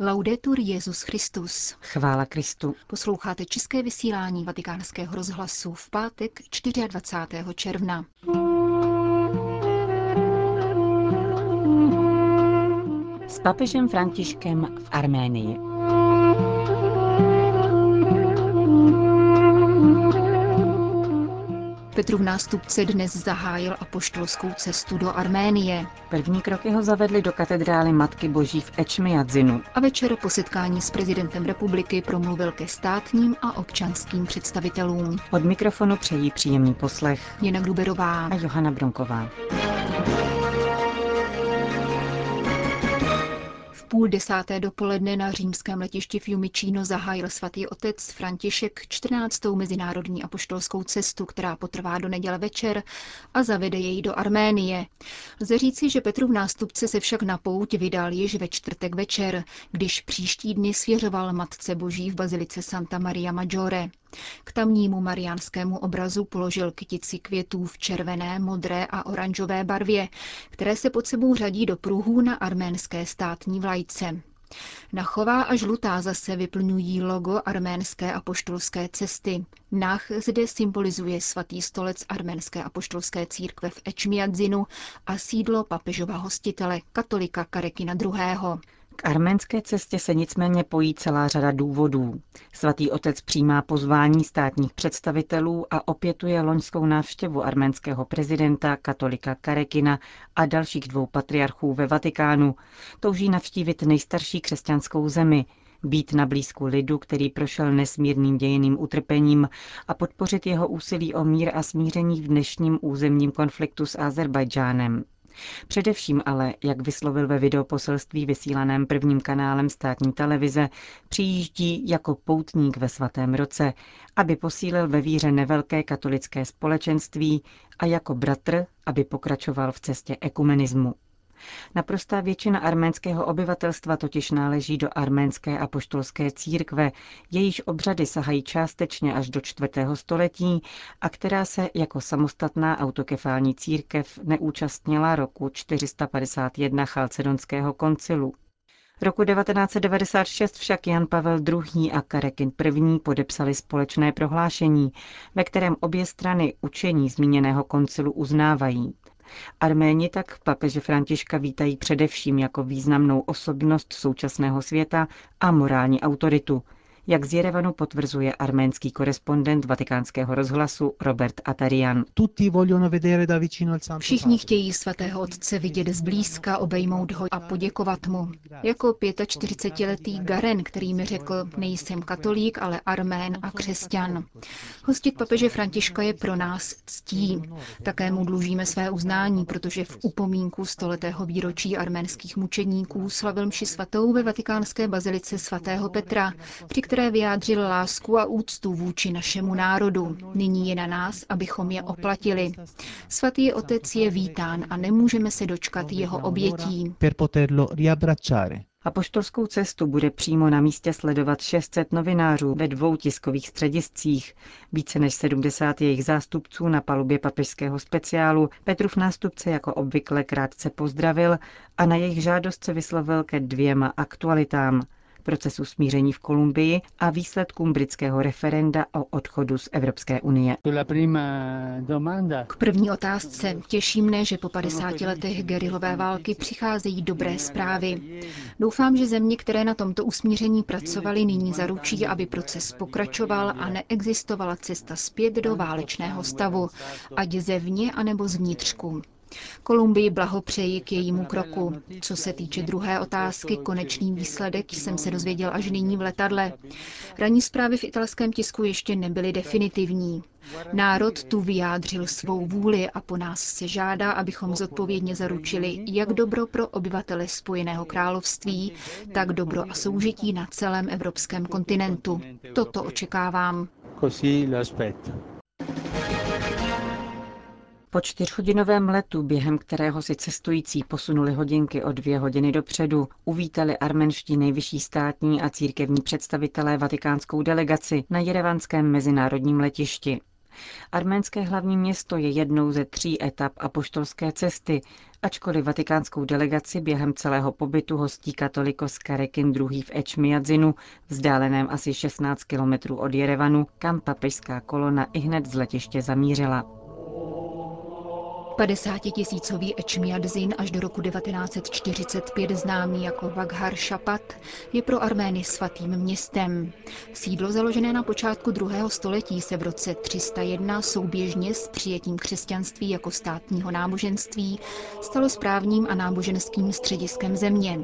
Laudetur Jezus Christus. Chvála Kristu. Posloucháte české vysílání Vatikánského rozhlasu v pátek 24. června. S papežem Františkem v Arménii. Petrův nástupce dnes zahájil apoštolskou cestu do Arménie. První kroky ho zavedli do katedrály Matky Boží v Ečmiadzinu. A večer po setkání s prezidentem republiky promluvil ke státním a občanským představitelům. Od mikrofonu přejí příjemný poslech Jana Gruberová a Johana Bronková. Půl desáté dopoledne na římském letišti Fiumicino zahájil svatý otec František 14. mezinárodní apoštolskou cestu, která potrvá do neděle večer a zavede jej do Arménie. Lze říci, že Petrův nástupce se však na pouť vydal již ve čtvrtek večer, když příští dny svěřoval Matce Boží v bazilice Santa Maria Maggiore. K tamnímu mariánskému obrazu položil kytici květů v červené, modré a oranžové barvě, které se pod sebou řadí do pruhů na arménské státní vlajce. Nachová a žlutá zase vyplňují logo arménské apoštolské cesty. Nach zde symbolizuje svatý stolec arménské apoštolské církve v Ečmiadzinu a sídlo papežova hostitele, katolika Karekina II. K arménské cestě se nicméně pojí celá řada důvodů. Svatý otec přijímá pozvání státních představitelů a opětuje loňskou návštěvu arménského prezidenta, katolika Karekina a dalších dvou patriarchů ve Vatikánu. Touží navštívit nejstarší křesťanskou zemi, být na blízku lidu, který prošel nesmírným dějiným utrpením a podpořit jeho úsilí o mír a smíření v dnešním územním konfliktu s Azerbajdžánem. Především ale, jak vyslovil ve videoposelství vysílaném prvním kanálem státní televize, přijíždí jako poutník ve svatém roce, aby posílil ve víře nevelké katolické společenství a jako bratr, aby pokračoval v cestě ekumenismu. Naprostá většina arménského obyvatelstva totiž náleží do arménské apoštolské církve, jejíž obřady sahají částečně až do čtvrtého století a která se jako samostatná autokefální církev neúčastnila roku 451 Chalcedonského koncilu. Roku 1996 však Jan Pavel II. a Karekin I. podepsali společné prohlášení, ve kterém obě strany učení zmíněného koncilu uznávají. Arméni tak papeže Františka vítají především jako významnou osobnost současného světa a morální autoritu, jak z Jerevanu potvrzuje arménský korespondent vatikánského rozhlasu Robert Atarian. Všichni chtějí svatého otce vidět zblízka, obejmout ho a poděkovat mu. Jako 45-letý Garen, který mi řekl, nejsem katolík, ale armén a křesťan. Hostit papeže Františka je pro nás ctí. Také mu dlužíme své uznání, protože v upomínku stoletého výročí arménských mučedníků slavil mši svatou ve vatikánské bazilice svatého Petra, při které vyjádřil lásku a úctu vůči našemu národu. Nyní je na nás, abychom je oplatili. Svatý otec je vítán a nemůžeme se dočkat jeho obětí. Apoštolskou cestu bude přímo na místě sledovat 600 novinářů ve dvou tiskových střediscích. Více než 70 jejich zástupců na palubě papežského speciálu Petrův nástupce jako obvykle krátce pozdravil a na jejich žádost se vyslovil ke dvěma aktualitám procesu smíření v Kolumbii a výsledkům britského referenda o odchodu z Evropské unie. K první otázce. Těší mne, že po 50 letech gerilové války přicházejí dobré zprávy. Doufám, že země, které na tomto usmíření pracovaly, nyní zaručí, aby proces pokračoval a neexistovala cesta zpět do válečného stavu, ať zevně anebo zvnitřku. Kolumbii blahopřeji k jejímu kroku. Co se týče druhé otázky, konečný výsledek jsem se dozvěděl až nyní v letadle. Ranní zprávy v italském tisku ještě nebyly definitivní. Národ tu vyjádřil svou vůli a po nás se žádá, abychom zodpovědně zaručili jak dobro pro obyvatele Spojeného království, tak dobro a soužití na celém evropském kontinentu. Toto očekávám. Po čtyřhodinovém letu, během kterého si cestující posunuli hodinky o dvě hodiny dopředu, uvítali armenští nejvyšší státní a církevní představitelé vatikánskou delegaci na jerevanském mezinárodním letišti. Arménské hlavní město je jednou ze tří etap apoštolské cesty, ačkoliv vatikánskou delegaci během celého pobytu hostí katolikos Karekin II. v Ečmiadzinu, vzdáleném asi 16 kilometrů od Jerevanu, kam papežská kolona i hned z letiště zamířila. 50-tisícový Ečmiadzin až do roku 1945 známý jako Vaghar Šapat je pro Armény svatým městem. Sídlo založené na počátku druhého století se v roce 301 souběžně s přijetím křesťanství jako státního náboženství stalo správním a náboženským střediskem země.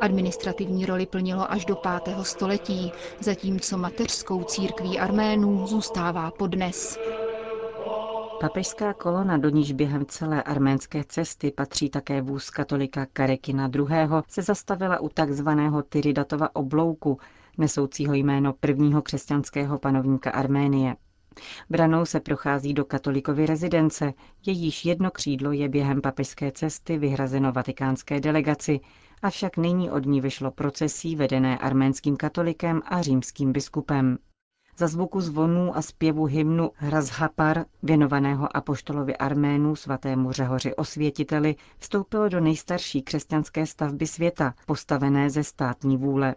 Administrativní roli plnilo až do 5. století, zatímco mateřskou církví Arménů zůstává podnes. Papežská kolona, do níž během celé arménské cesty patří také vůz katolika Karekina II., se zastavila u takzvaného Tyridatova oblouku, nesoucího jméno prvního křesťanského panovníka Arménie. Branou se prochází do katolikovy rezidence, jejíž jedno křídlo je během papežské cesty vyhrazeno vatikánské delegaci, avšak nyní od ní vyšlo procesí vedené arménským katolikem a římským biskupem. Za zvuku zvonů a zpěvu hymnu Hrazhapar, věnovaného apoštolovi Arménu svatému Řehoři Osvětiteli, vstoupilo do nejstarší křesťanské stavby světa, postavené ze státní vůle.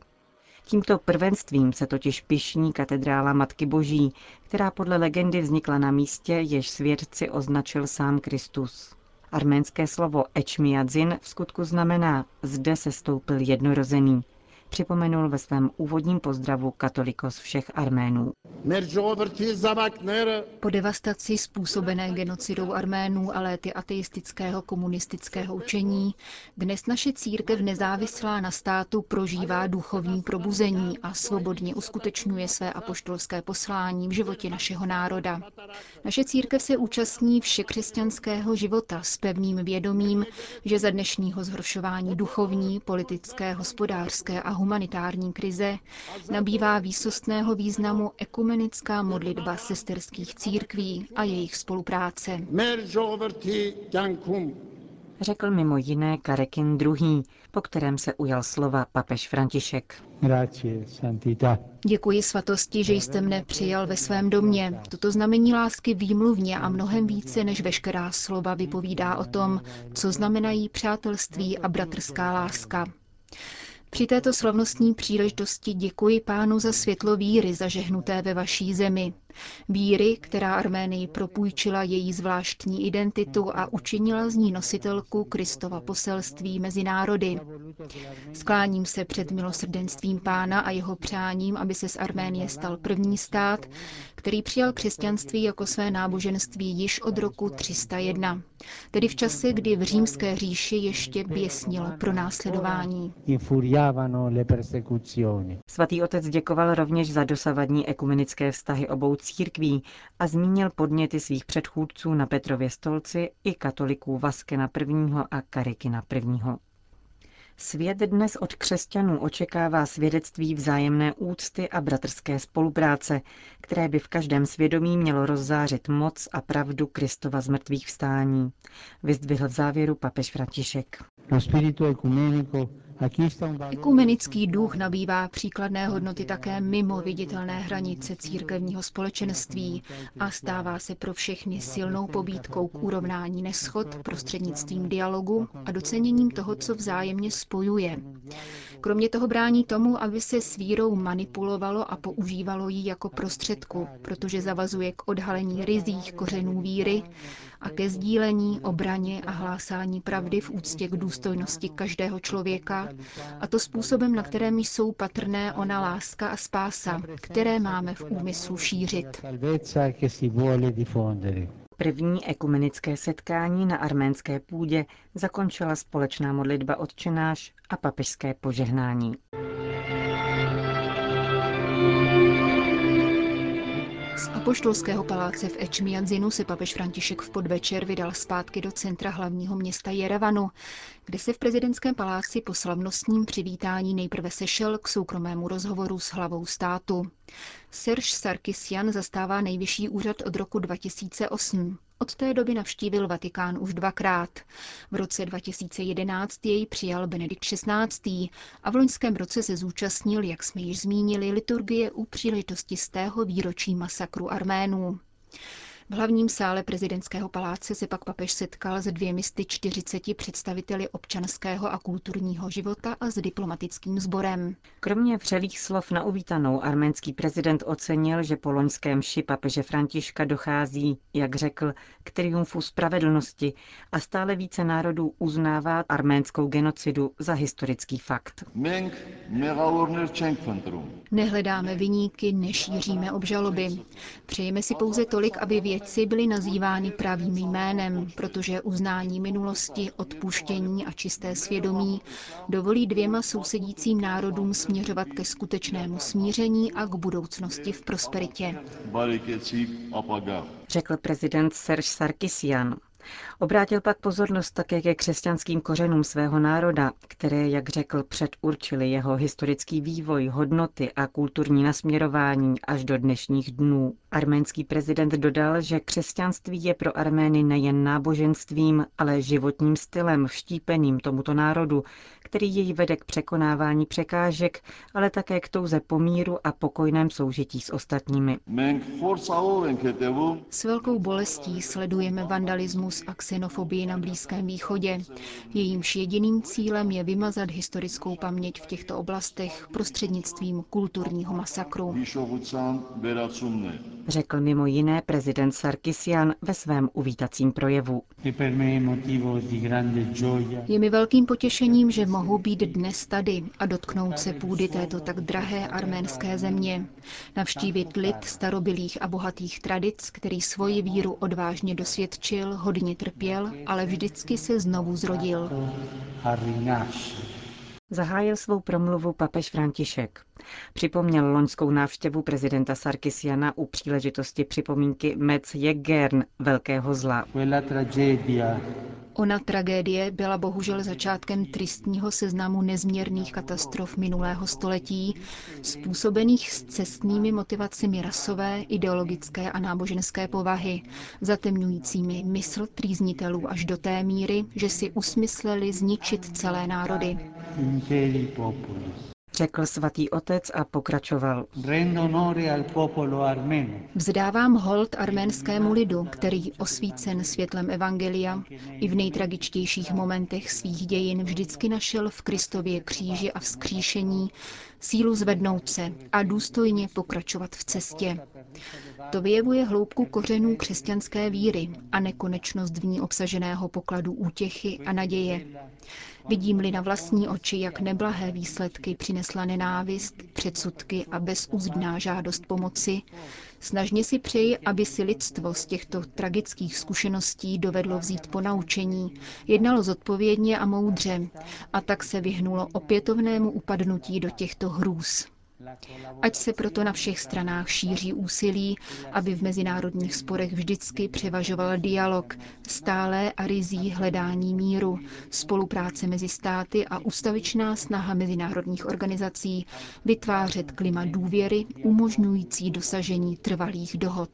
Tímto prvenstvím se totiž pišní katedrála Matky Boží, která podle legendy vznikla na místě, jež svědci označil sám Kristus. Arménské slovo Ečmiadzin v skutku znamená zde se stoupil jednorozený, připomenul ve svém úvodním pozdravu katolikos všech Arménů. Po devastaci způsobené genocidou Arménů a léty ateistického komunistického učení dnes naše církev nezávislá na státu prožívá duchovní probuzení a svobodně uskutečňuje své apoštolské poslání v životě našeho národa. Naše církev se účastní všekřesťanského života s pevným vědomím, že za dnešního zhoršování duchovní, politické, hospodářské a humanitární krize nabývá výsostného významu ekumenická modlitba sesterských církví a jejich spolupráce. Řekl mimo jiné Karekin II., po kterém se ujal slova papež František. Děkuji svatosti, že jste mne přijal ve svém domě. Toto znamení lásky výmluvně a mnohem více než veškerá slova vypovídá o tom, co znamenají přátelství a bratrská láska. Při této slavnostní příležitosti děkuji pánu za světlo víry zažehnuté ve vaší zemi. Víry, která Arménii propůjčila její zvláštní identitu a učinila z ní nositelku Kristova poselství mezi národy. Skláním se před milosrdenstvím pána a jeho přáním, aby se z Arménie stal první stát, který přijal křesťanství jako své náboženství již od roku 301, tedy v čase, kdy v římské říši ještě běsnilo pro následování. Svatý otec děkoval rovněž za dosavadní ekumenické vztahy obou církví a zmínil podněty svých předchůdců na Petrově stolci i katoliků Vaskena I. a Karikina I. Svět dnes od křesťanů očekává svědectví vzájemné úcty a bratrské spolupráce, které by v každém svědomí mělo rozzářit moc a pravdu Kristova z mrtvých vstání. Vyzdvihl v závěru papež František. Ekumenický duch nabývá příkladné hodnoty také mimo viditelné hranice církevního společenství a stává se pro všechny silnou pobídkou k urovnání neschod prostřednictvím dialogu a doceněním toho, co vzájemně spojuje. Kromě toho brání tomu, aby se s vírou manipulovalo a používalo ji jako prostředku, protože zavazuje k odhalení rizích kořenů víry a ke sdílení, obraně a hlásání pravdy v úctě k důstojnosti každého člověka, a to způsobem, na kterém jsou patrné ona láska a spása, které máme v úmyslu šířit. První ekumenické setkání na arménské půdě zakončila společná modlitba odčenáš a papežské požehnání. Z apoštolského paláce v Ečmiadzinu se papež František v podvečer vydal zpátky do centra hlavního města Jerevanu, kde se v prezidentském paláci po slavnostním přivítání nejprve sešel k soukromému rozhovoru s hlavou státu. Serge Sarkisian zastává nejvyšší úřad od roku 2008. Od té doby navštívil Vatikán už dvakrát. V roce 2011 jej přijal Benedikt XVI. a v loňském roce se zúčastnil, jak jsme již zmínili, liturgie u příležitosti z tého výročí masakru Arménů. V hlavním sále prezidentského paláce se pak papež setkal s dvěmi z 40 představiteli občanského a kulturního života a s diplomatickým sborem. Kromě vřelých slov na uvítanou arménský prezident ocenil, že po loňském ši papeže Františka dochází, jak řekl, k triumfu spravedlnosti a stále více národů uznává arménskou genocidu za historický fakt. Nehledáme vyníky, nešíříme obžaloby. Přejeme si pouze tolik, aby věci byly nazývány pravým jménem, protože uznání minulosti, odpuštění a čisté svědomí dovolí dvěma sousedícím národům směřovat ke skutečnému smíření a k budoucnosti v prosperitě. Řekl prezident Serge Sarkisian. Obrátil pak pozornost také ke křesťanským kořenům svého národa, které, jak řekl, předurčili jeho historický vývoj, hodnoty a kulturní nasměrování až do dnešních dnů. Arménský prezident dodal, že křesťanství je pro Armény nejen náboženstvím, ale životním stylem vštípeným tomuto národu, který jej vede k překonávání překážek, ale také k touze pomíru a pokojném soužití s ostatními. S velkou bolestí sledujeme vandalismus a xenofobii na Blízkém východě. Jejímž jediným cílem je vymazat historickou paměť v těchto oblastech prostřednictvím kulturního masakru. Řekl mimo jiné prezident Sarkisian ve svém uvítacím projevu. Je mi velkým potěšením, že mohu být dnes tady a dotknout se půdy této tak drahé arménské země. Navštívit lid starobilých a bohatých tradic, který svoji víru odvážně dosvědčil, hodně trpěl, ale vždycky se znovu zrodil. Zahájil svou promluvu papež František. Připomněl loňskou návštěvu prezidenta Sarkisiana u příležitosti připomínky Metz Jegern, velkého zla. Ona tragédie byla bohužel začátkem tristního seznamu nezměrných katastrof minulého století, způsobených s cestnými motivacemi rasové, ideologické a náboženské povahy, zatemňujícími mysl trýznitelů až do té míry, že si usmysleli zničit celé národy řekl svatý otec a pokračoval. Vzdávám hold arménskému lidu, který osvícen světlem Evangelia i v nejtragičtějších momentech svých dějin vždycky našel v Kristově kříži a vzkříšení sílu zvednout se a důstojně pokračovat v cestě. To vyjevuje hloubku kořenů křesťanské víry a nekonečnost v ní obsaženého pokladu útěchy a naděje. Vidím-li na vlastní oči, jak neblahé výsledky přinesla nenávist, předsudky a bezúzdná žádost pomoci, snažně si přeji, aby si lidstvo z těchto tragických zkušeností dovedlo vzít po naučení, jednalo zodpovědně a moudře a tak se vyhnulo opětovnému upadnutí do těchto hrůz. Ať se proto na všech stranách šíří úsilí, aby v mezinárodních sporech vždycky převažoval dialog, stálé a rizí hledání míru, spolupráce mezi státy a ustavičná snaha mezinárodních organizací vytvářet klima důvěry umožňující dosažení trvalých dohod.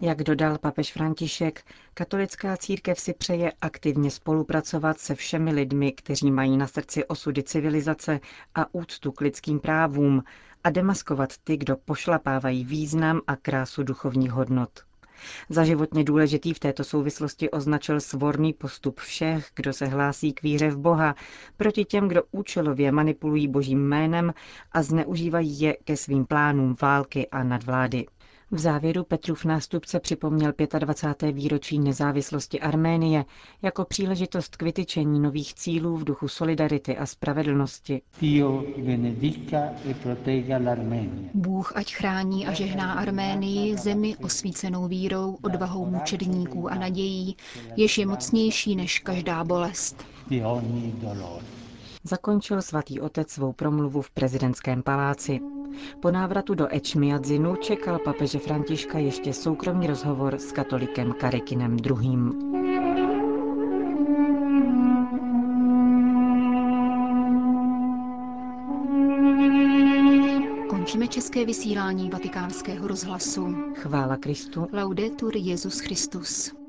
Jak dodal papež František, katolická církev si přeje aktivně spolupracovat se všemi lidmi, kteří mají na srdci osudy civilizace a úctu k lidským právům a demaskovat ty, kdo pošlapávají význam a krásu duchovních hodnot. Za životně důležitý v této souvislosti označil svorný postup všech, kdo se hlásí k víře v Boha, proti těm, kdo účelově manipulují božím jménem a zneužívají je ke svým plánům války a nadvlády. V závěru Petrův nástupce připomněl 25. výročí nezávislosti Arménie jako příležitost k vytyčení nových cílů v duchu solidarity a spravedlnosti. E Bůh ať chrání a žehná Arménii, zemi osvícenou vírou, odvahou mučedníků a nadějí, jež je mocnější než každá bolest. Zakončil svatý otec svou promluvu v prezidentském paláci. Po návratu do Ečmiadzinu čekal papeže Františka ještě soukromý rozhovor s katolikem Karikinem II. Končíme české vysílání vatikánského rozhlasu. Chvála Kristu. Laudetur Jezus Christus.